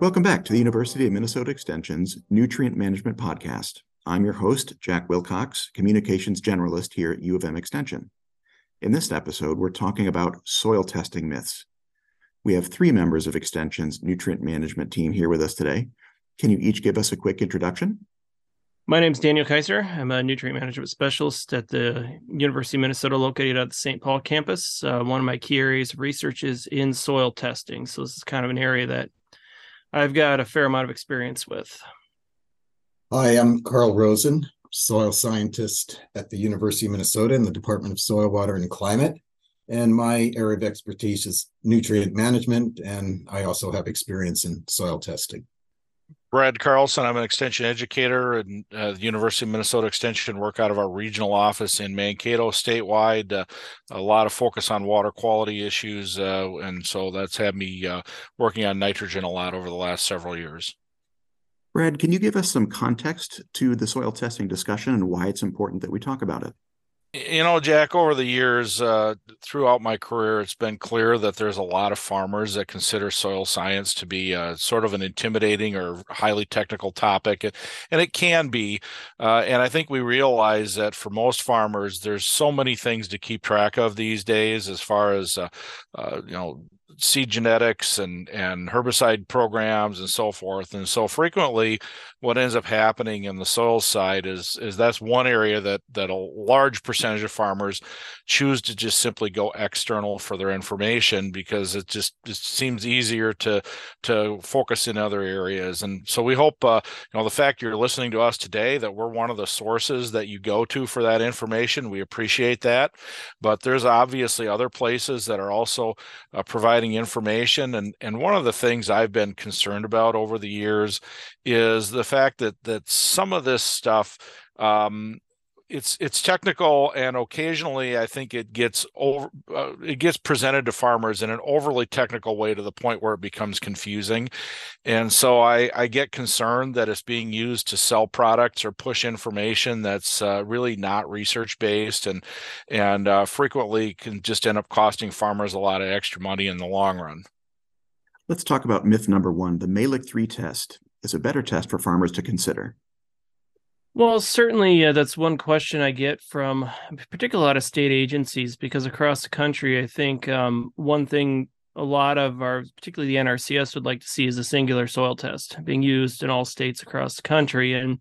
Welcome back to the University of Minnesota Extension's Nutrient Management Podcast. I'm your host, Jack Wilcox, Communications Generalist here at U of M Extension. In this episode, we're talking about soil testing myths. We have three members of Extension's nutrient management team here with us today. Can you each give us a quick introduction? My name is Daniel Kaiser. I'm a nutrient management specialist at the University of Minnesota, located at the St. Paul campus. Uh, one of my key areas of research is in soil testing. So, this is kind of an area that I've got a fair amount of experience with. Hi, I'm Carl Rosen, soil scientist at the University of Minnesota in the Department of Soil, Water, and Climate. And my area of expertise is nutrient management, and I also have experience in soil testing. Brad Carlson. I'm an extension educator at uh, the University of Minnesota Extension. Work out of our regional office in Mankato, statewide. Uh, a lot of focus on water quality issues, uh, and so that's had me uh, working on nitrogen a lot over the last several years. Brad, can you give us some context to the soil testing discussion and why it's important that we talk about it? You know, Jack, over the years, uh, throughout my career, it's been clear that there's a lot of farmers that consider soil science to be uh, sort of an intimidating or highly technical topic. And it can be. Uh, and I think we realize that for most farmers, there's so many things to keep track of these days as far as, uh, uh, you know, seed genetics and and herbicide programs and so forth. And so frequently what ends up happening in the soil side is is that's one area that that a large percentage of farmers choose to just simply go external for their information because it just it seems easier to to focus in other areas. And so we hope uh, you know the fact you're listening to us today that we're one of the sources that you go to for that information. We appreciate that. But there's obviously other places that are also uh, providing information. And and one of the things I've been concerned about over the years is the fact that that some of this stuff um, it's it's technical and occasionally i think it gets over uh, it gets presented to farmers in an overly technical way to the point where it becomes confusing and so i i get concerned that it's being used to sell products or push information that's uh, really not research based and and uh, frequently can just end up costing farmers a lot of extra money in the long run let's talk about myth number one the mehlich 3 test is a better test for farmers to consider? Well, certainly uh, that's one question I get from particularly a lot of state agencies because across the country, I think um, one thing a lot of our, particularly the NRCS, would like to see is a singular soil test being used in all states across the country. And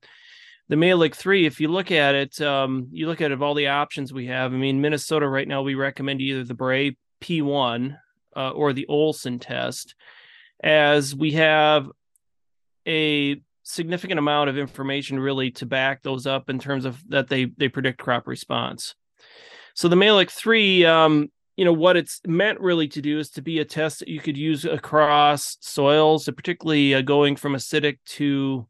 the Mehlich 3, if you look at it, um, you look at of all the options we have. I mean, Minnesota right now, we recommend either the Bray P1 uh, or the Olsen test, as we have a significant amount of information really to back those up in terms of that they they predict crop response. So the Mehlich 3 um, you know what it's meant really to do is to be a test that you could use across soils, particularly uh, going from acidic to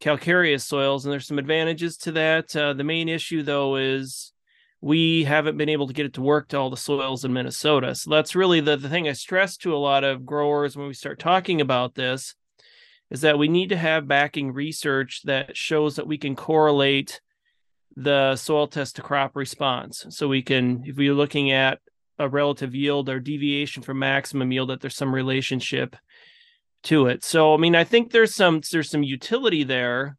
calcareous soils, and there's some advantages to that. Uh, the main issue though is we haven't been able to get it to work to all the soils in Minnesota. So that's really the, the thing I stress to a lot of growers when we start talking about this is that we need to have backing research that shows that we can correlate the soil test to crop response. So we can, if we're looking at a relative yield or deviation from maximum yield, that there's some relationship to it. So I mean, I think there's some there's some utility there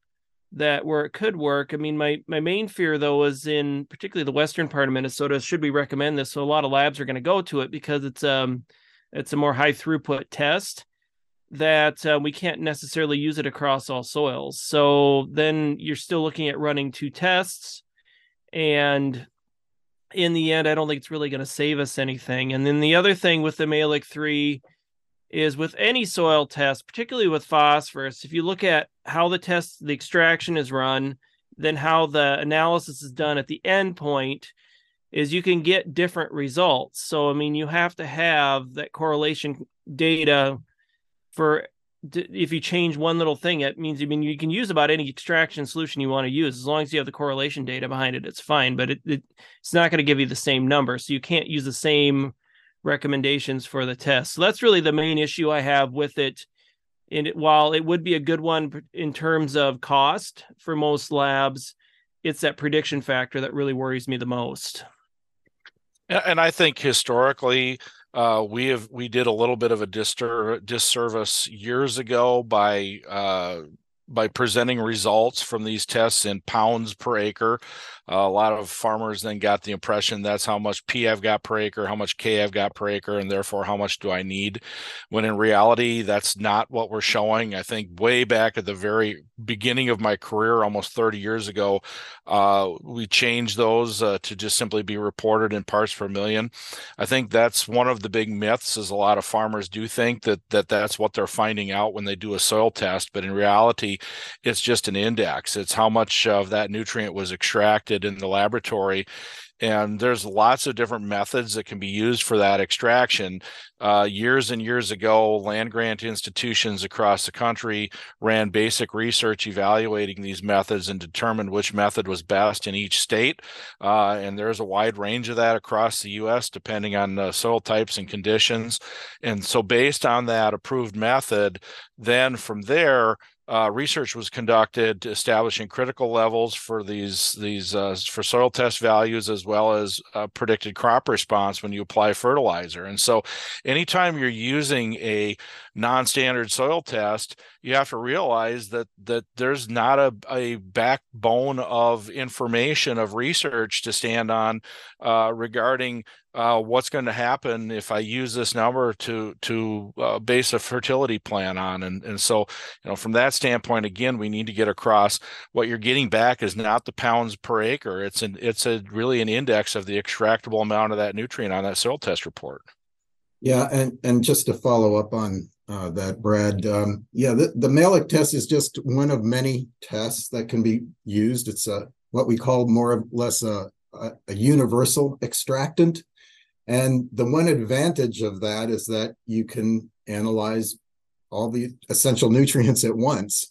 that where it could work. I mean, my my main fear though is in particularly the western part of Minnesota. Should we recommend this? So a lot of labs are going to go to it because it's um it's a more high throughput test that uh, we can't necessarily use it across all soils. So then you're still looking at running two tests. And in the end, I don't think it's really going to save us anything. And then the other thing with the Mehlich 3 is with any soil test, particularly with phosphorus, if you look at how the test, the extraction is run, then how the analysis is done at the end point, is you can get different results. So, I mean, you have to have that correlation data for if you change one little thing, it means I mean you can use about any extraction solution you want to use as long as you have the correlation data behind it. It's fine, but it, it it's not going to give you the same number, so you can't use the same recommendations for the test. So that's really the main issue I have with it. And while it would be a good one in terms of cost for most labs, it's that prediction factor that really worries me the most. And I think historically, uh, we have we did a little bit of a distur- disservice years ago by uh, by presenting results from these tests in pounds per acre. A lot of farmers then got the impression that's how much P I've got per acre, how much K I've got per acre, and therefore how much do I need. When in reality, that's not what we're showing. I think way back at the very beginning of my career, almost 30 years ago, uh, we changed those uh, to just simply be reported in parts per million. I think that's one of the big myths. Is a lot of farmers do think that that that's what they're finding out when they do a soil test, but in reality, it's just an index. It's how much of that nutrient was extracted in the laboratory and there's lots of different methods that can be used for that extraction. Uh, years and years ago, land grant institutions across the country ran basic research evaluating these methods and determined which method was best in each state. Uh, and there's a wide range of that across the U.S. depending on uh, soil types and conditions. And so, based on that approved method, then from there, uh, research was conducted establishing critical levels for these these uh, for soil test values as well as uh, predicted crop response when you apply fertilizer. And so, anytime you're using a non-standard soil test, you have to realize that that there's not a, a backbone of information of research to stand on uh, regarding uh, what's going to happen if I use this number to to uh, base a fertility plan on, and and so you know from that standpoint, again, we need to get across what you're getting back is not the pounds per acre. It's an it's a really an index of the extractable amount of that nutrient on that soil test report. Yeah, and and just to follow up on uh, that, Brad. Um, yeah, the, the Mehlich test is just one of many tests that can be used. It's a what we call more or less a, a, a universal extractant. And the one advantage of that is that you can analyze all the essential nutrients at once,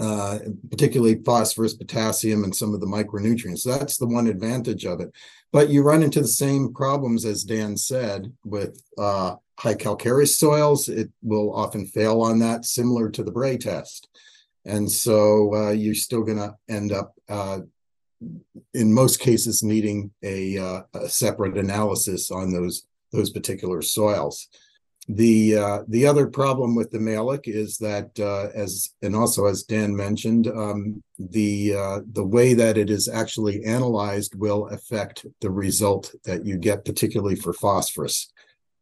uh, particularly phosphorus, potassium, and some of the micronutrients. That's the one advantage of it. But you run into the same problems as Dan said with uh, high calcareous soils. It will often fail on that, similar to the Bray test. And so uh, you're still going to end up uh, in most cases needing a, uh, a, separate analysis on those those particular soils. The uh, the other problem with the Mehlich is that uh, as and also as Dan mentioned, um, the uh, the way that it is actually analyzed will affect the result that you get, particularly for phosphorus.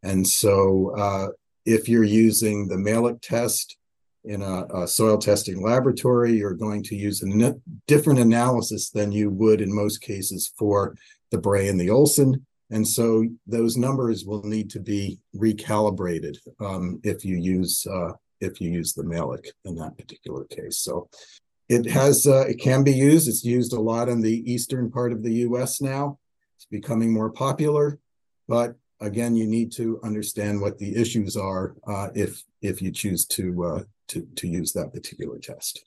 And so, uh, if you're using the Mehlich test in a, a, soil testing laboratory, you're going to use a different analysis than you would in most cases for the Bray and the Olsen. And so those numbers will need to be recalibrated um, if you use uh, if you use the Mehlich in that particular case. So it has uh, it can be used. It's used a lot in the eastern part of the U.S. now. It's becoming more popular, but again, you need to understand what the issues are uh, if if you choose to uh, to to use that particular test.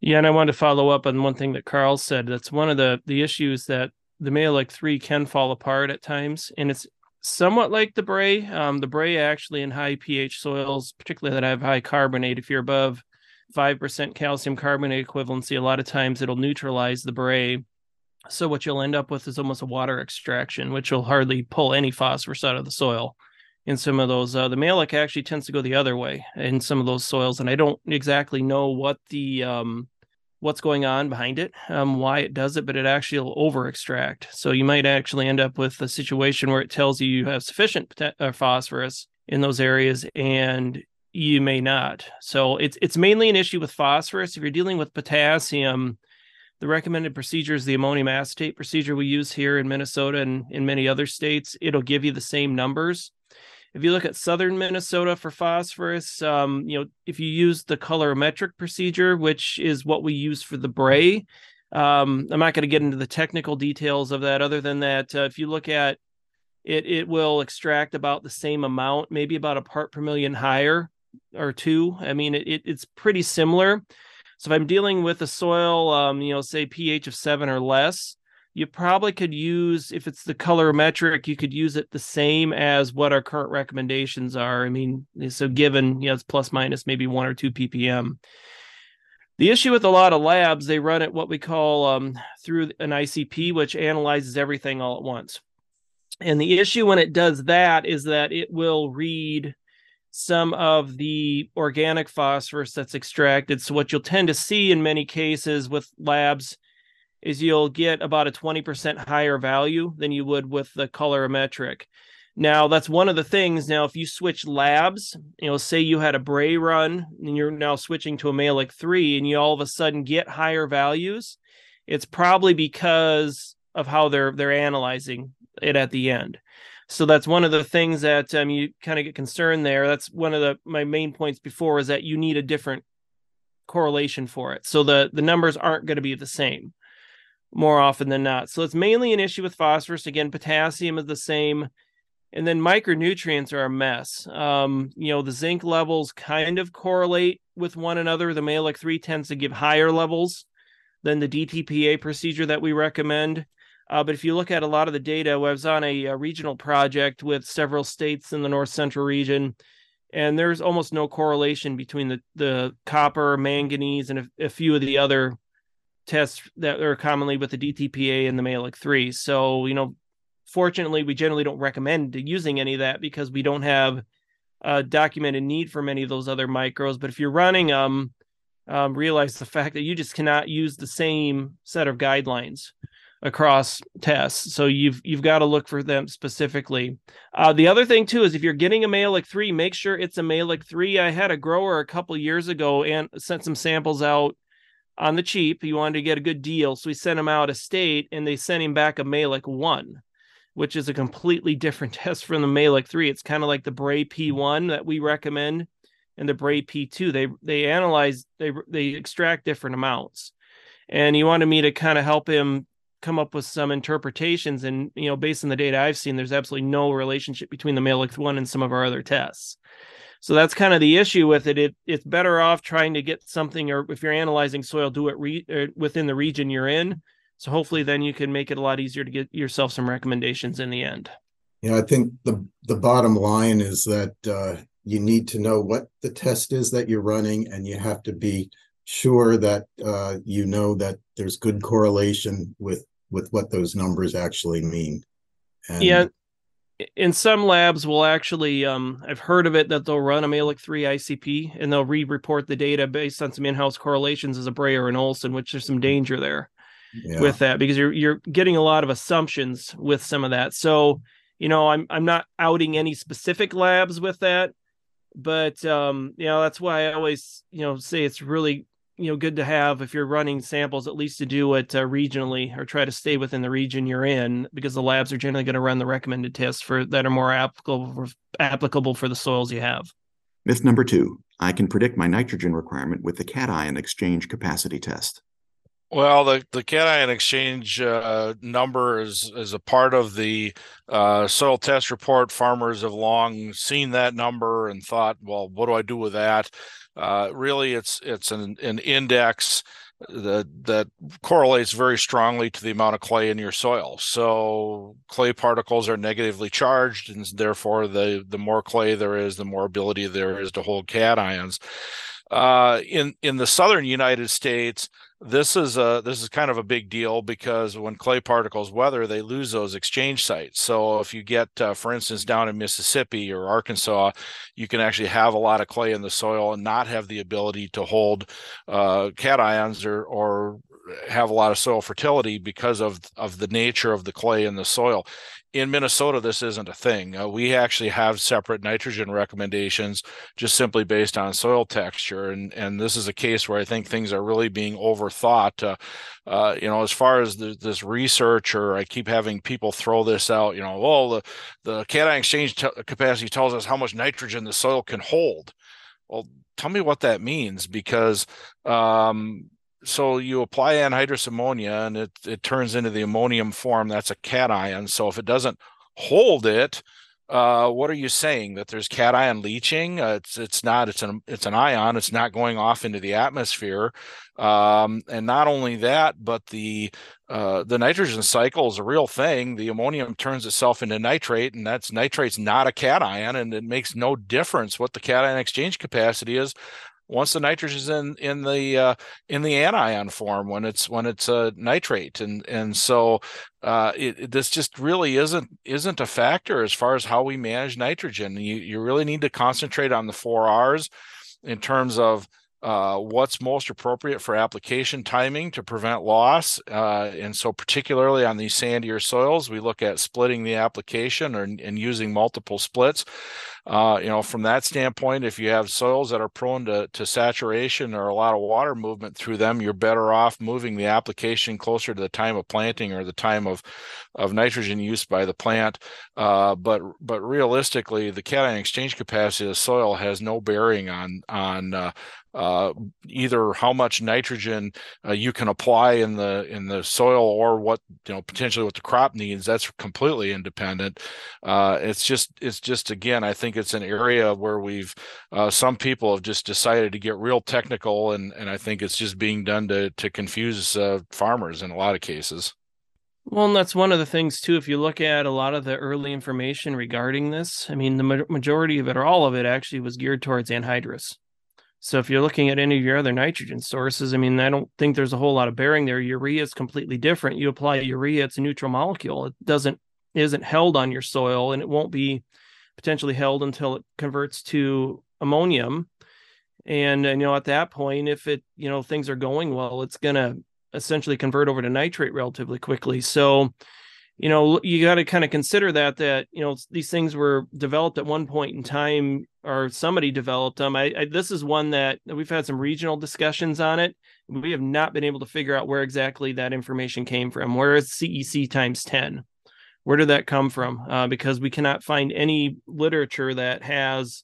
Yeah, and I want to follow up on one thing that Carl said. That's one of the the issues that the Mehlich three can fall apart at times, and it's somewhat like the Bray. Um, the Bray actually in high pH soils, particularly that have high carbonate, if you're above five percent calcium carbonate equivalency, a lot of times it'll neutralize the Bray. So what you'll end up with is almost a water extraction, which will hardly pull any phosphorus out of the soil in some of those. Uh, the Mehlich actually tends to go the other way in some of those soils, and I don't exactly know what the um, what's going on behind it, um, why it does it, but it actually will over extract. So you might actually end up with a situation where it tells you you have sufficient uh, phosphorus in those areas, and you may not. So it's it's mainly an issue with phosphorus. If you're dealing with potassium, the recommended procedure is the ammonium acetate procedure we use here in Minnesota and in many other states. It'll give you the same numbers if you look at southern Minnesota for phosphorus, um, you know, if you use the colorimetric procedure, which is what we use for the Bray, um, I'm not going to get into the technical details of that. Other than that, uh, if you look at it, it will extract about the same amount, maybe about a part per million higher or two. I mean, it, it it's pretty similar. So if I'm dealing with a soil, um, you know, say pH of seven or less, you probably could use if it's the colorimetric you could use it the same as what our current recommendations are. I mean so given you know it's plus minus maybe one or two ppm. The issue with a lot of labs they run it what we call um, through an icp which analyzes everything all at once. And the issue when it does that is that it will read some of the organic phosphorus that's extracted. So, what you'll tend to see in many cases with labs is you'll get about a 20% higher value than you would with the colorimetric. Now, that's one of the things. Now, if you switch labs, you know, say you had a Bray run and you're now switching to a Mehlich 3 and you all of a sudden get higher values, it's probably because of how they're they're analyzing it at the end. So that's one of the things that um, you kind of get concerned there. That's one of the my main points before is that you need a different correlation for it. So the the numbers aren't going to be the same more often than not. So it's mainly an issue with phosphorus. Again, potassium is the same and then micronutrients are a mess. Um, you know, the zinc levels kind of correlate with one another. The Mehlich 3 tends to give higher levels than the DTPA procedure that we recommend. Uh, but if you look at a lot of the data, I was on a, a, regional project with several states in the north central region, and there's almost no correlation between the, the copper, manganese, and a, a few of the other tests that are commonly with the DTPA and the Mehlich 3. So, you know, Fortunately, we generally don't recommend using any of that because we don't have a documented need for many of those other micros. But if you're running them, um, realize the fact that you just cannot use the same set of guidelines across tests. So you've you've got to look for them specifically. Uh, the other thing too is if you're getting a Mehlich three, make sure it's a Mehlich three. I had a grower a couple years ago and sent some samples out on the cheap. He wanted to get a good deal, so we sent him out a state, and they sent him back a Mehlich one which is a completely different test from the Mehlich 3. It's kind of like the Bray P1 hmm. that we recommend and the Bray P2. They they analyze they they extract different amounts. And he wanted me to kind of help him come up with some interpretations and you know based on the data I've seen there's absolutely no relationship between the Mehlich 1 and some of our other tests. So that's kind of the issue with it. it it's better off trying to get something or if you're analyzing soil do it re, uh, within the region you're in so hopefully then you can make it a lot easier to get yourself some recommendations in the end. Yeah, I think the the bottom line is that uh, you need to know what the test is that you're running, and you have to be sure that uh, you know that there's good correlation with with what those numbers actually mean. And yeah, in some labs will actually um, I've heard of it that they'll run a Mehlich 3 ICP and they'll re-report the data based on some in-house correlations as a Bray or an Olsen, which there's some danger there yeah. with that because you're you're getting a lot of assumptions with some of that. So, you know, I'm I'm not outing any specific labs with that, but um, you know, that's why I always, you know, say it's really you know good to have if you're running samples at least to do it uh, regionally or try to stay within the region you're in because the labs are generally going to run the recommended tests for that are more applicable for, applicable for the soils you have. Myth number 2. I can predict my nitrogen requirement with the cation exchange capacity test. Well, the the cation exchange uh, number is is a part of the uh, soil test report. Farmers have long seen that number and thought, well, what do I do with that? Uh, really, it's it's an, an index that that correlates very strongly to the amount of clay in your soil. So clay particles are negatively charged, and therefore, the the more clay there is, the more ability there is to hold cations. Uh, in in the southern United States this is a this is kind of a big deal because when clay particles weather they lose those exchange sites. So if you get uh, for instance down in mississippi or arkansas you can actually have a lot of clay in the soil and not have the ability to hold uh, cations or or have a lot of soil fertility because of of the nature of the clay in the soil in Minnesota, this isn't a thing. Uh, we actually have separate nitrogen recommendations just simply based on soil texture. And, and this is a case where I think things are really being overthought. Uh, uh, you know, as far as the, this research, or I keep having people throw this out, you know, well, the, the cation exchange t- capacity tells us how much nitrogen the soil can hold. Well, tell me what that means because um, so you apply anhydrous ammonia and it, it turns into the ammonium form that's a cation. So if it doesn't hold it uh, what are you saying? That there's cation leaching? Uh, it's it's not it's an it's an ion. It's not going off into the atmosphere. Um, and not only that but the uh, the nitrogen cycle is a real thing. The ammonium turns itself into nitrate and that's nitrate's not a cation and it makes no difference what the cation exchange capacity is once the nitrogen is in in the uh, in the anion form when it's when it's a nitrate and and so uh, it, this just really isn't isn't a factor as far as how we manage nitrogen you you really need to concentrate on the four r's in terms of uh, what's most appropriate for application timing to prevent loss. Uh, and so, particularly on these sandier soils, we look at splitting the application or, and using multiple splits. Uh, you know, from that standpoint, if you have soils that are prone to, to saturation or a lot of water movement through them, you're better off moving the application closer to the time of planting or the time of, of nitrogen use by the plant. Uh, but but realistically, the cation exchange capacity of the soil has no bearing on on uh, uh, either how much nitrogen uh, you can apply in the in the soil or what you know potentially what the crop needs that's completely independent uh, it's just it's just again i think it's an area where we've uh, some people have just decided to get real technical and and i think it's just being done to to confuse uh, farmers in a lot of cases well, and that's one of the things too. If you look at a lot of the early information regarding this, I mean, the majority of it or all of it actually was geared towards anhydrous. So if you're looking at any of your other nitrogen sources, I mean, I don't think there's a whole lot of bearing there. Urea is completely different. You apply urea, it's a neutral molecule. It doesn't isn't held on your soil, and it won't be potentially held until it converts to ammonium. And, you know, at that point, if it you know things are going well, it's gonna essentially convert over to nitrate relatively quickly. So you know you got to kind of consider that that you know these things were developed at one point in time or somebody developed them I, I, this is one that we've had some regional discussions on it we have not been able to figure out where exactly that information came from where is cec times 10 where did that come from? Uh, because we cannot find any literature that has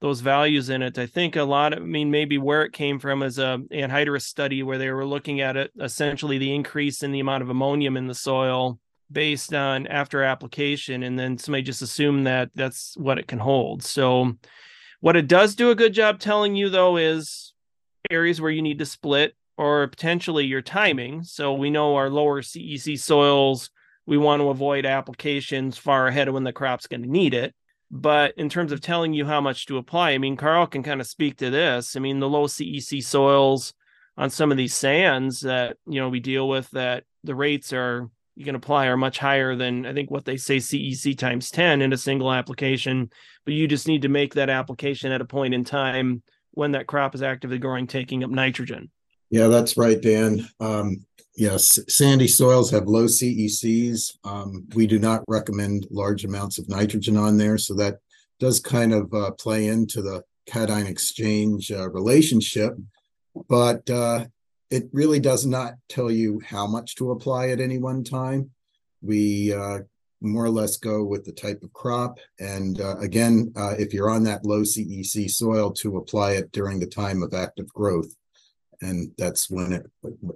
those values in it. I think a lot of, i mean maybe where it came from is a anhydrous study where they were looking at it essentially the increase in the amount of ammonium in the soil based on after application and then somebody just assumed that that's what it can hold. So what it does do a good job telling you though is areas where you need to split or potentially your timing. So we know our lower cec soils we want to avoid applications far ahead of when the crop's going to need it but in terms of telling you how much to apply i mean carl can kind of speak to this i mean the low cec soils on some of these sands that you know we deal with that the rates are you can apply are much higher than I think what they say CEC times 10 in a single application. But you just need to make that application at a point in time when that crop is actively growing, taking up nitrogen. Yeah, that's right, Dan. Um, yes, sandy soils have low CECs. Um, we do not recommend large amounts of nitrogen on there. So that does kind of uh, play into the cation exchange uh, relationship. But uh, it really does not tell you how much to apply at any one time. We uh, more or less go with the type of crop. And uh, again, uh, if you're on that low CEC soil, to apply it during the time of active growth, and that's when it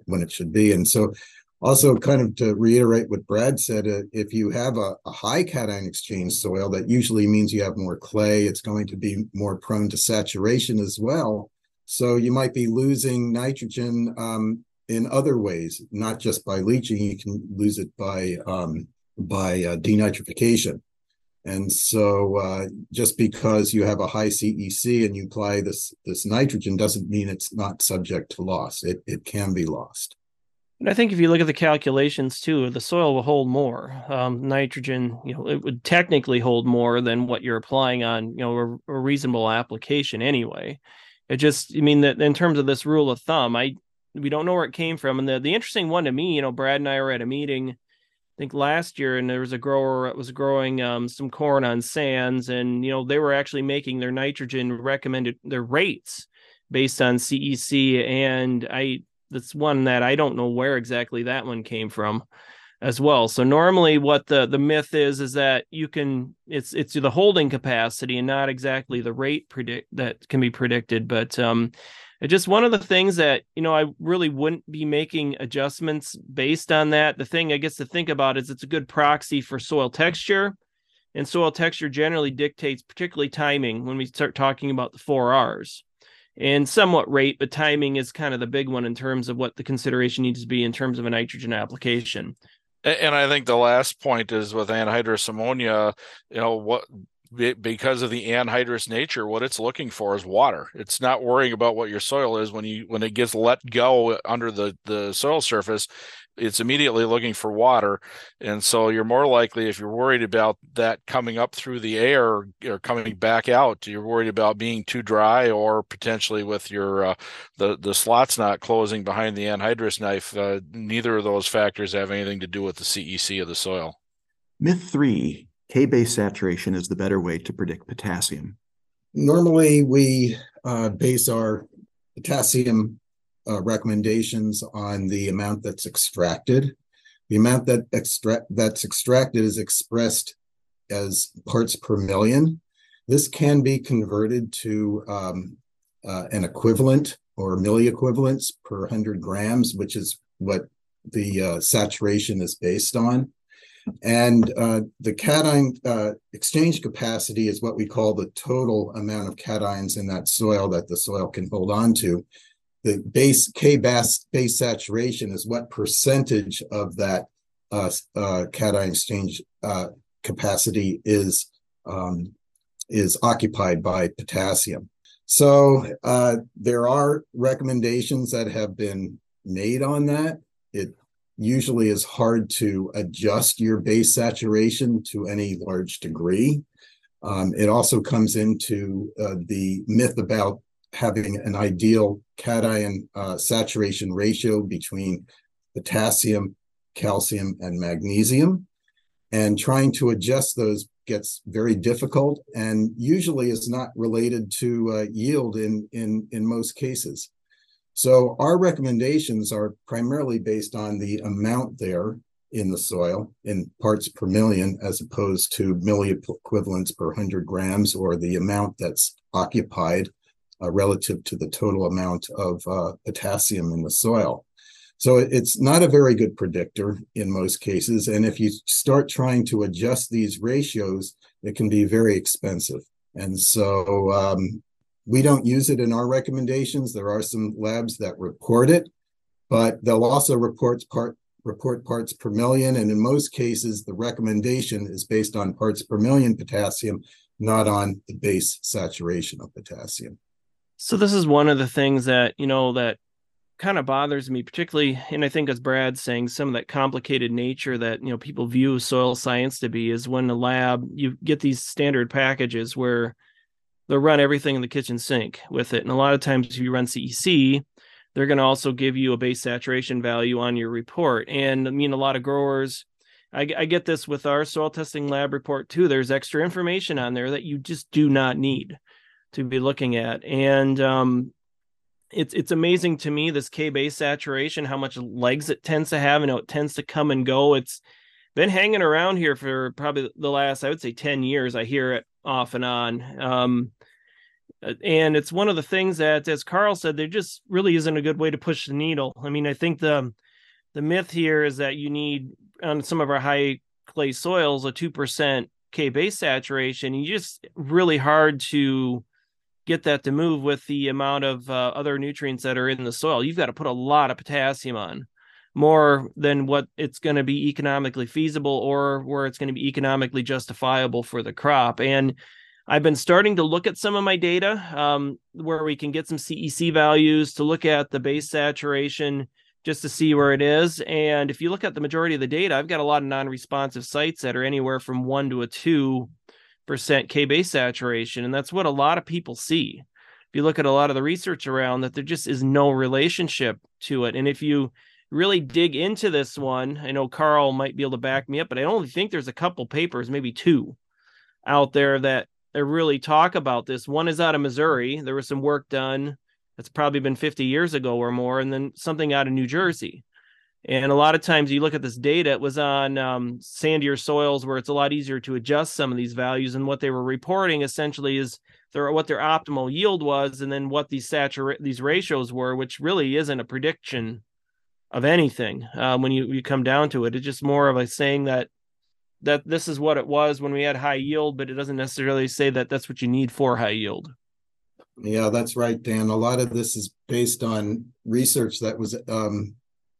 when it should be. And so, also kind of to reiterate what Brad said, uh, if you have a, a high cation exchange soil, that usually means you have more clay. It's going to be more prone to saturation as well. So you might be losing nitrogen um, in other ways, not just by leaching. You can lose it by um, by uh, denitrification. And so, uh, just because you have a high CEC and you apply this this nitrogen doesn't mean it's not subject to loss. It it can be lost. And I think if you look at the calculations too, the soil will hold more um, nitrogen. You know, it would technically hold more than what you're applying on you know a, a reasonable application anyway. It just, I mean, that in terms of this rule of thumb, I we don't know where it came from. And the the interesting one to me, you know, Brad and I were at a meeting, think last year, and there was a grower that was growing um, some corn on sands, and you know they were actually making their nitrogen recommended their rates based on CEC, and I that's one that I don't know where exactly that one came from as well. So normally what the the myth is is that you can it's it's the holding capacity and not exactly the rate predict that can be predicted but um it's just one of the things that you know I really wouldn't be making adjustments based on that. The thing I guess to think about is it's a good proxy for soil texture and soil texture generally dictates particularly timing when we start talking about the 4 Rs and somewhat rate, but timing is kind of the big one in terms of what the consideration needs to be in terms of a nitrogen application. And I think the last point is with anhydrous ammonia, you know, what because of the anhydrous nature, what it's looking for is water. It's not worrying about what your soil is when you when it gets let go under the the soil surface. It's immediately looking for water, and so you're more likely if you're worried about that coming up through the air or coming back out. You're worried about being too dry or potentially with your uh, the the slots not closing behind the anhydrous knife. Uh, neither of those factors have anything to do with the CEC of the soil. Myth three K-base saturation is the better way to predict potassium. Normally, we uh, base our potassium uh, recommendations on the amount that's extracted. The amount that extract that's extracted is expressed as parts per million. This can be converted to um, uh, an equivalent or milliequivalents per 100 grams, which is what the uh, saturation is based on. And uh, the cation uh, exchange capacity is what we call the total amount of cations in that soil that the soil can hold on to. The base K base, base saturation is what percentage of that uh, uh cation exchange uh, capacity is um, is occupied by potassium. So uh, there are recommendations that have been made on that. It usually is hard to adjust your base saturation to any large degree. Um, it also comes into uh, the myth about having an ideal cation uh, saturation ratio between potassium, calcium, and magnesium. And trying to adjust those gets very difficult and usually is not related to uh, yield in, in, in most cases. So our recommendations are primarily based on the amount there in the soil in parts per million as opposed to milliequivalents per 100 grams or the amount that's occupied uh, relative to the total amount of uh, potassium in the soil. So it's not a very good predictor in most cases. And if you start trying to adjust these ratios, it can be very expensive. And so um, we don't use it in our recommendations. There are some labs that report it, but they'll also report part report parts per million. And in most cases, the recommendation is based on parts per million potassium, not on the base saturation of potassium. So this is one of the things that, you know, that kind of bothers me, particularly, and I think as Brad's saying, some of that complicated nature that, you know, people view soil science to be is when the lab, you get these standard packages where they'll run everything in the kitchen sink with it. And a lot of times, if you run CEC, they're going to also give you a base saturation value on your report. And I mean, a lot of growers, I, I, get this with our soil testing lab report too. There's extra information on there that you just do not need to be looking at. And um, it's it's amazing to me this K base saturation, how much legs it tends to have, and how it tends to come and go. It's been hanging around here for probably the last, I would say, 10 years. I hear it off and on. Um, uh, and it's one of the things that, as Carl said, there just really isn't a good way to push the needle. I mean, I think the the myth here is that you need on some of our high clay soils a two percent K base saturation. You just really hard to get that to move with the amount of uh, other nutrients that are in the soil. You've got to put a lot of potassium on, more than what it's going to be economically feasible or where it's going to be economically justifiable for the crop. And I've been starting to look at some of my data um, where we can get some CEC values to look at the base saturation just to see where it is. And if you look at the majority of the data, I've got a lot of non-responsive sites that are anywhere from one to a two percent K base saturation, and that's what a lot of people see. If you look at a lot of the research around that, there just is no relationship to it. And if you really dig into this one, I know Carl might be able to back me up, but I only think there's a couple papers, maybe two, out there that really talk about this. One is out of Missouri. There was some work done that's probably been 50 years ago or more, and then something out of New Jersey. And a lot of times you look at this data, it was on um, sandier soils where it's a lot easier to adjust some of these values. And what they were reporting essentially is their what their optimal yield was, and then what these saturate these ratios were, which really isn't a prediction of anything um, when you, you come down to it. It's just more of a saying that that this is what it was when we had high yield, but it doesn't necessarily say that that's what you need for high yield. Yeah, that's right, Dan. A lot of this is based on research that was um,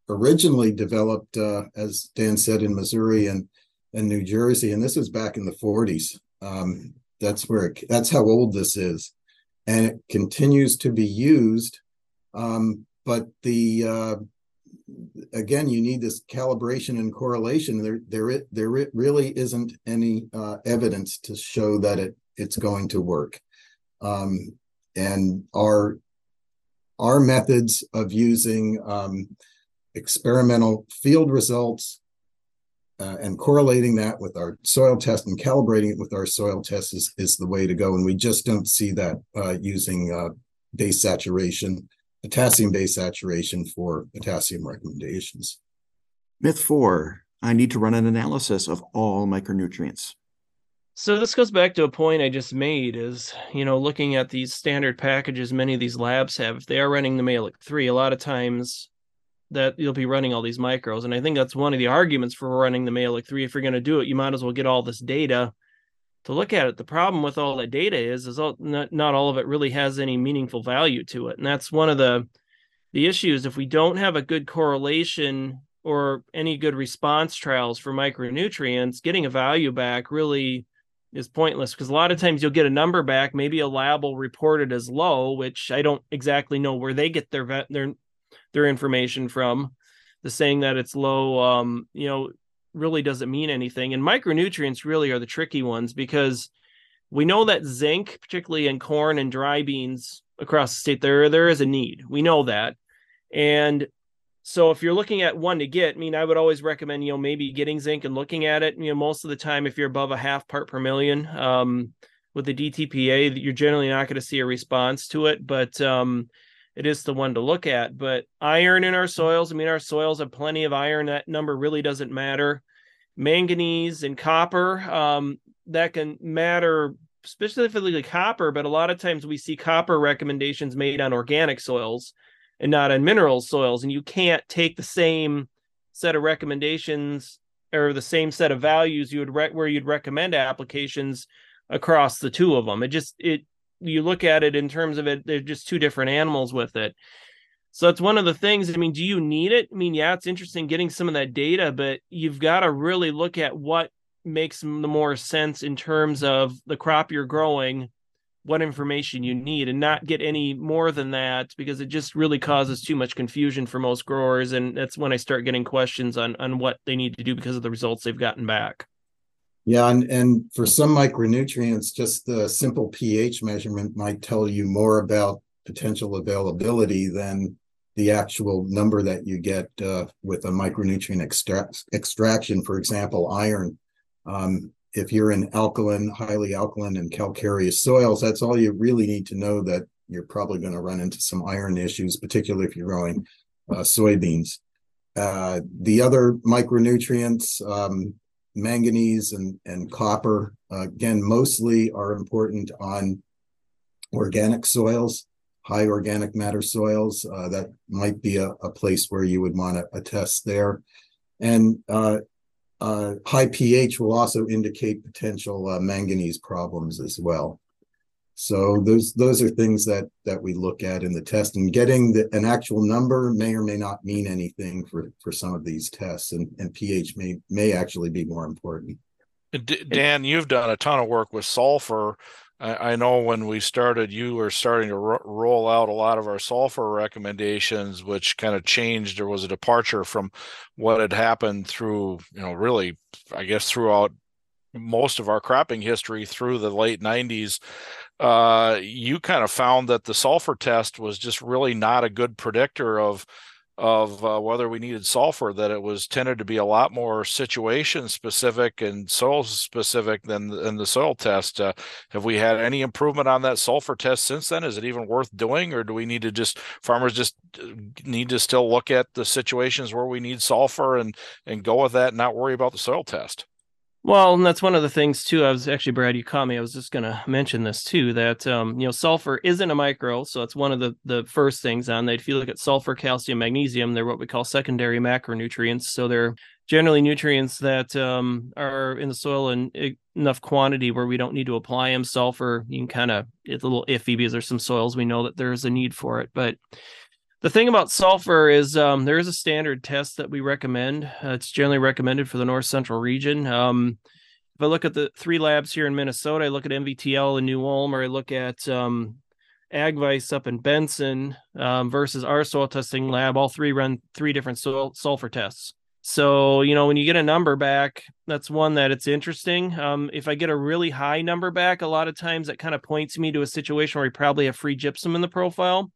originally developed, uh, as Dan said, in Missouri and and New Jersey, and this was back in the 40s. Um, that's where it, that's how old this is, and it continues to be used. Um, but the uh, again, you need this calibration and correlation. There, there, there really isn't any uh, evidence to show that it it's going to work. Um, and our our methods of using um, experimental field results uh, and correlating that with our soil test and calibrating it with our soil test is, is the way to go. And we just don't see that uh, using uh, base saturation, potassium base saturation for potassium recommendations. Myth four I need to run an analysis of all micronutrients. So this goes back to a point I just made is, you know, looking at these standard packages many of these labs have, if they are running the Mehlich 3, a lot of times that you'll be running all these micros. And I think that's one of the arguments for running the Mehlich 3. If you're going to do it, you might as well get all this data to look at it. The problem with all that data is, is all, not, not all of it really has any meaningful value to it. And that's one of the the issues. If we don't have a good correlation or any good response trials for micronutrients, getting a value back really is pointless because a lot of times you'll get a number back. Maybe a lab will report it as low, which I don't exactly know where they get their their their information from. The saying that it's low, um, you know, really doesn't mean anything. And micronutrients really are the tricky ones because we know that zinc, particularly in corn and dry beans across the state, there there is a need. We know that, and so if you're looking at one to get, I mean, I would always recommend, you know, maybe getting zinc and looking at it. You know, most of the time, if you're above a half part per million um, with the DTPA, you're generally not going to see a response to it, but um, it is the one to look at. But iron in our soils, I mean, our soils have plenty of iron. That number really doesn't matter. Manganese and copper, um, that can matter specifically copper, but a lot of times we see copper recommendations made on organic soils and not on mineral soils. And you can't take the same set of recommendations or the same set of values you would re- where you'd recommend applications across the two of them. It just it you look at it in terms of it, they're just two different animals with it. So it's one of the things. I mean, do you need it? I mean, yeah, it's interesting getting some of that data, but you've got to really look at what makes the more sense in terms of the crop you're growing what information you need and not get any more than that because it just really causes too much confusion for most growers and that's when i start getting questions on on what they need to do because of the results they've gotten back yeah and and for some micronutrients just the simple ph measurement might tell you more about potential availability than the actual number that you get uh, with a micronutrient extract, extraction for example iron um, if you're in alkaline, highly alkaline and calcareous soils, that's all you really need to know that you're probably going to run into some iron issues, particularly if you're growing uh, soybeans. Uh, the other micronutrients, um, manganese and, and copper, uh, again, mostly are important on organic soils, high organic matter soils. Uh, that might be a, a, place where you would want to test there. And uh, uh, high pH will also indicate potential uh, manganese problems as well. So those those are things that that we look at in the test, and getting the, an actual number may or may not mean anything for for some of these tests, and, and pH may may actually be more important. Dan, you've done a ton of work with sulfur I, I know when we started, you were starting to ro- roll out a lot of our sulfur recommendations, which kind of changed. There was a departure from what had happened through, you know, really, I guess, throughout most of our cropping history through the late 90s uh, you kind of found that the sulfur test was just really not a good predictor of of uh, whether we needed sulfur that it was tended to be a lot more situation specific and soil specific than, than the soil test. Uh, have we had any improvement on that sulfur test since then? Is it even worth doing or do we need to just farmers just uh, need to still look at the situations where we need sulfur and and go with that and not worry about the soil test well, and that's one of the things too. I was actually Brad, you caught me. I was just going to mention this too. That um, you know, sulfur isn't a micro, so it's one of the the first things on that. If you look at sulfur, calcium, magnesium, they're what we call secondary macronutrients. So they're generally nutrients that um, are in the soil in enough quantity where we don't need to apply them. Sulfur, you can kind of it's a little iffy because there's some soils we know that there's a need for it, but the thing about sulfur is um, there is a standard test that we recommend. Uh, it's generally recommended for the north central region. Um, if I look at the three labs here in Minnesota, I look at MVTL in New Ulm, or I look at um, AgVise up in Benson um, versus our soil testing lab. All three run three different soil sulfur tests. So, you know, when you get a number back, that's one that it's interesting. Um, if I get a really high number back, a lot of times that kind of points me to a situation where we probably have free gypsum in the profile.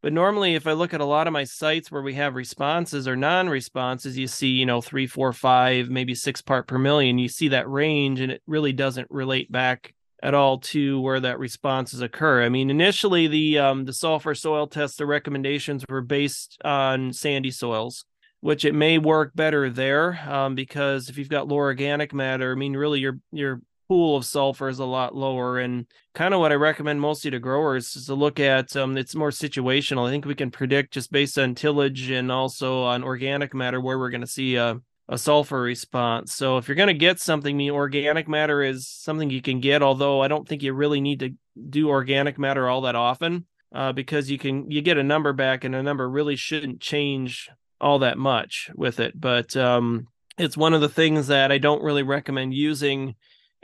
But normally, if I look at a lot of my sites where we have responses or non responses, you see, you know, three, four, five, maybe six part per million. You see that range, and it really doesn't relate back at all to where that responses occur. I mean, initially the um, the sulfur soil test, the recommendations were based on sandy soils which it may work better there um, because if you've got low organic matter, I mean, really your your pool of sulfur is a lot lower. And kind of what I recommend mostly to growers is to look at um, it's more situational. I think we can predict just based on tillage and also on organic matter where we're going to see a, a sulfur response. So if you're going to get something, the organic matter is something you can get. Although I don't think you really need to do organic matter all that often. Uh, because you can you get a number back and a number really shouldn't change all that much with it. But um, it's one of the things that I don't really recommend using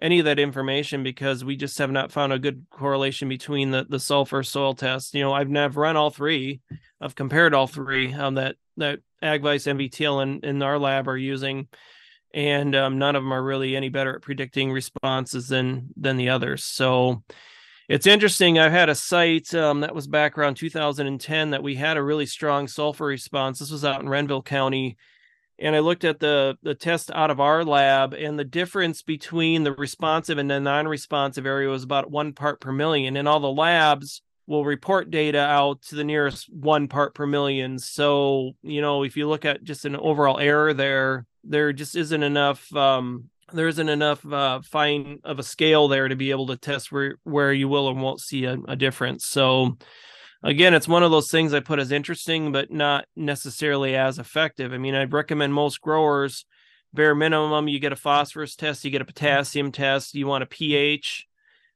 any of that information because we just have not found a good correlation between the, the sulfur soil test. You know, I've never run all three. I've compared all three um, that that AgVise MVTL in, in our lab are using, and um, none of them are really any better at predicting responses than than the others. So it's interesting. I've had a site um, that was back around 2010 that we had a really strong sulfur response. This was out in Renville County. And I looked at the, the test out of our lab, and the difference between the responsive and the non responsive area was about one part per million. And all the labs will report data out to the nearest one part per million. So, you know, if you look at just an overall error there, there just isn't enough um, there isn't enough uh, fine of a scale there to be able to test where where you will and won't see a, a, difference. So again, it's one of those things I put as interesting, but not necessarily as effective. I mean, I'd recommend most growers bare minimum you get a phosphorus test, you get a potassium test, you want a pH,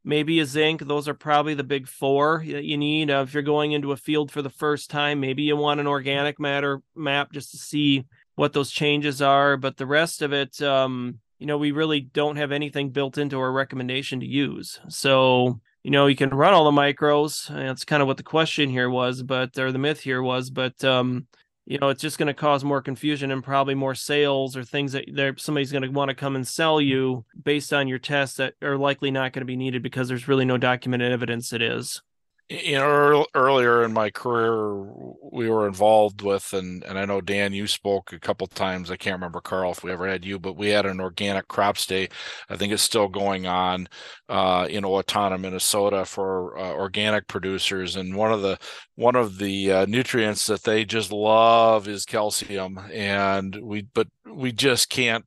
maybe a zinc. Those are probably the big four that you need. Uh, if you're going into a field for the first time, maybe you want an organic matter map just to see what those changes are. But the rest of it, um, you know, we really don't have anything built into our recommendation to use. So, you know, you can run all the micros. That's kind of what the question here was, but or the myth here was, but um, you know, it's just going to cause more confusion and probably more sales or things that there somebody's going to want to come and sell you based on your tests that are likely not going to be needed because there's really no documented evidence it is you know earlier in my career we were involved with and and i know dan you spoke a couple times i can't remember carl if we ever had you but we had an organic crops day. I think it's still going on uh, in owatonna minnesota for uh, organic producers and one of the one of the uh, nutrients that they just love is calcium and we but we just can't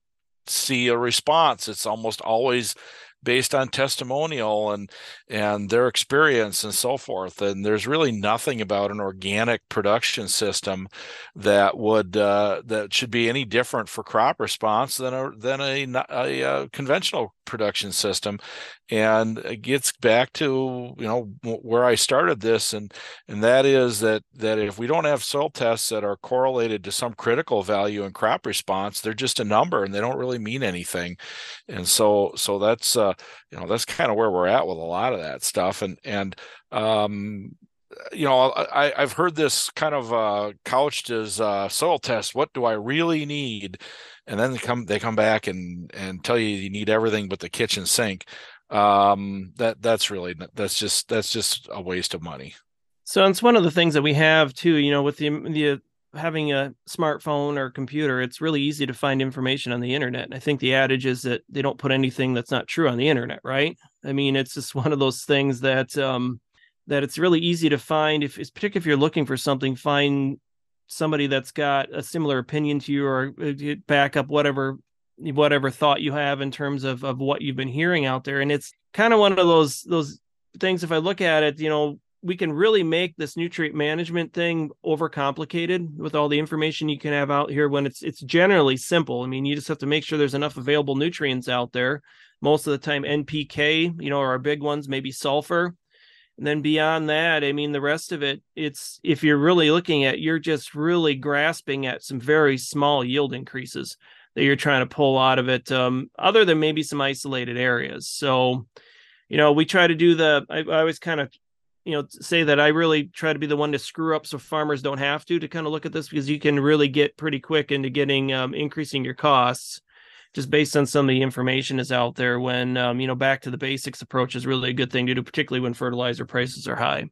see a response. It's almost always based on testimonial and and their experience and so forth. And there's really nothing about an organic production system that would uh, that should be any different for crop response than a than a, a, a uh, conventional production system and it gets back to you know where i started this and and that is that that if we don't have soil tests that are correlated to some critical value in crop response they're just a number and they don't really mean anything. And so so that's uh you know that's kind of where we're at with a lot of that stuff and and um you know I, i've heard this kind of uh couched as uh soil test what do i really need? And then they come they come back and and tell you you need everything but the kitchen sink. Um that that's really that's just that's just a waste of money. So it's one of the things that we have too you know with the the having a smartphone or computer it's really easy to find information on the internet. And i think the adage is that they don't put anything that's not true on the internet right? I mean it's just one of those things that um that it's really easy to find if it's particularly if you're looking for something find somebody that's got a similar opinion to you or uh, back up whatever whatever thought you have in terms of of what you've been hearing out there. And it's kind of one of those those things if i look at it you know we can really make this nutrient management thing overcomplicated with all the information you can have out here when it's it's generally simple. I mean you just have to make sure there's enough available nutrients out there. Most of the time npk you know are our big ones maybe sulfur and then beyond that, I mean, the rest of it, it's if you're really looking at, you're just really grasping at some very small yield increases. that you're trying to pull out of it, um, other than maybe some isolated areas. So, you know, we try to do the, I, I always kind of, you know, say that I really try to be the one to screw up so farmers don't have to, to kind of look at this because you can really get pretty quick into getting, um, increasing your costs just based on some of the information is out there when, um, you know, back to the basics approach is really a good thing to do, particularly when fertilizer prices are high.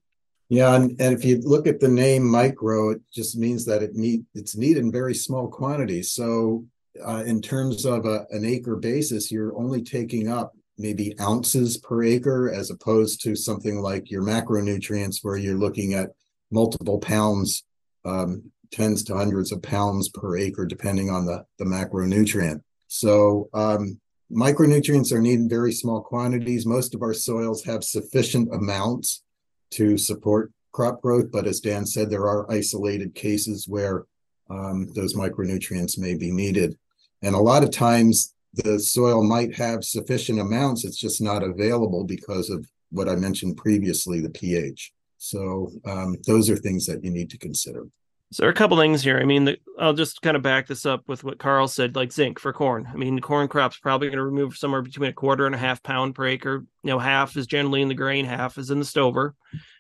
Yeah, and, and if you look at the name micro, it just means that it need it's needed in very small quantities. So, uh, in terms of a, an acre basis, you're only taking up maybe ounces per acre, as opposed to something like your macronutrients, where you're looking at multiple pounds, um, tens to hundreds of pounds per acre, depending on the the macronutrient. So, um, micronutrients are needed in very small quantities. Most of our soils have sufficient amounts to support crop growth. But as Dan said, there are isolated cases where um, those micronutrients may be needed. And a lot of times the soil might have sufficient amounts, it's just not available because of what I mentioned previously, the pH. So um, those are things that you need to consider. So there are a couple things here. I mean, the, I'll just kind of back this up with what Carl said, like zinc for corn. I mean, the corn crop's probably going to remove somewhere between a quarter and a half pound per acre. You know, half is generally in the grain, half is in the stover.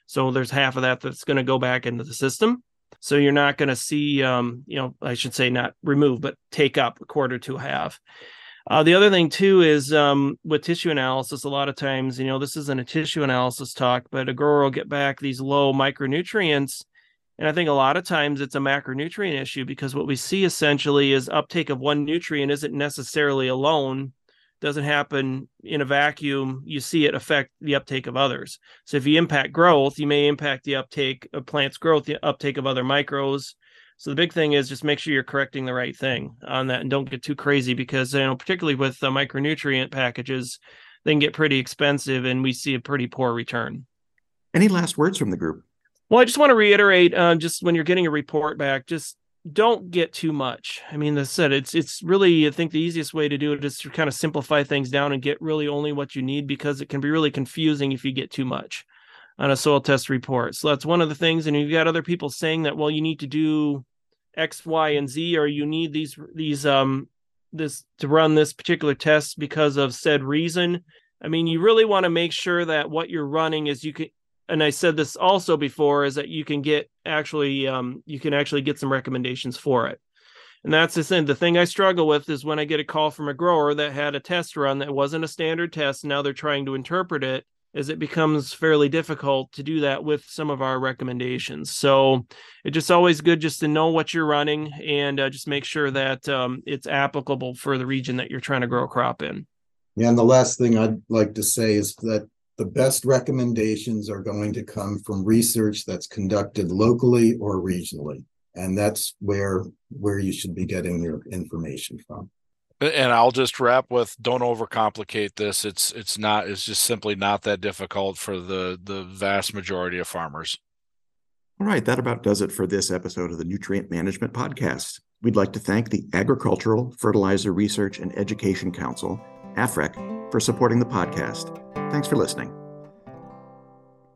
So there's half of that that's going to go back into the system. So you're not going to see, um, you know, I should say not remove, but take up a quarter to a half. Uh, the other thing too is um, with tissue analysis, a lot of times, you know, this isn't a tissue analysis talk, but a grower will get back these low micronutrients and I think a lot of times it's a macronutrient issue because what we see essentially is uptake of one nutrient isn't necessarily alone doesn't happen in a vacuum you see it affect the uptake of others. So if you impact growth you may impact the uptake of plants growth the uptake of other micros. So the big thing is just make sure you're correcting the right thing on that and don't get too crazy because you know particularly with the micronutrient packages they can get pretty expensive and we see a pretty poor return. Any last words from the group well, I just want to reiterate, uh, just when you're getting a report back, just don't get too much. I mean, as I said, it's it's really I think the easiest way to do it is to kind of simplify things down and get really only what you need because it can be really confusing if you get too much on a soil test report. So that's one of the things. And you've got other people saying that, well, you need to do X, Y, and Z, or you need these these um this to run this particular test because of said reason. I mean, you really want to make sure that what you're running is you can and I said this also before is that you can get actually um, you can actually get some recommendations for it. And that's the thing. The thing I struggle with is when I get a call from a grower that had a test run that wasn't a standard test. Now they're trying to interpret it, as it becomes fairly difficult to do that with some of our recommendations. So it's just always good just to know what you're running and uh, just make sure that um, it's applicable for the region that you're trying to grow a crop in. Yeah, and the last thing I'd like to say is that the best recommendations are going to come from research that's conducted locally or regionally. And that's where where you should be getting your information from. And i'll just wrap with don't overcomplicate this. It's it's not it's just simply not that difficult for the the vast majority of farmers. All right. That about does it for this episode of the nutrient management podcast. We'd like to thank the agricultural fertilizer research and education council AFREC for supporting the podcast Thanks for listening.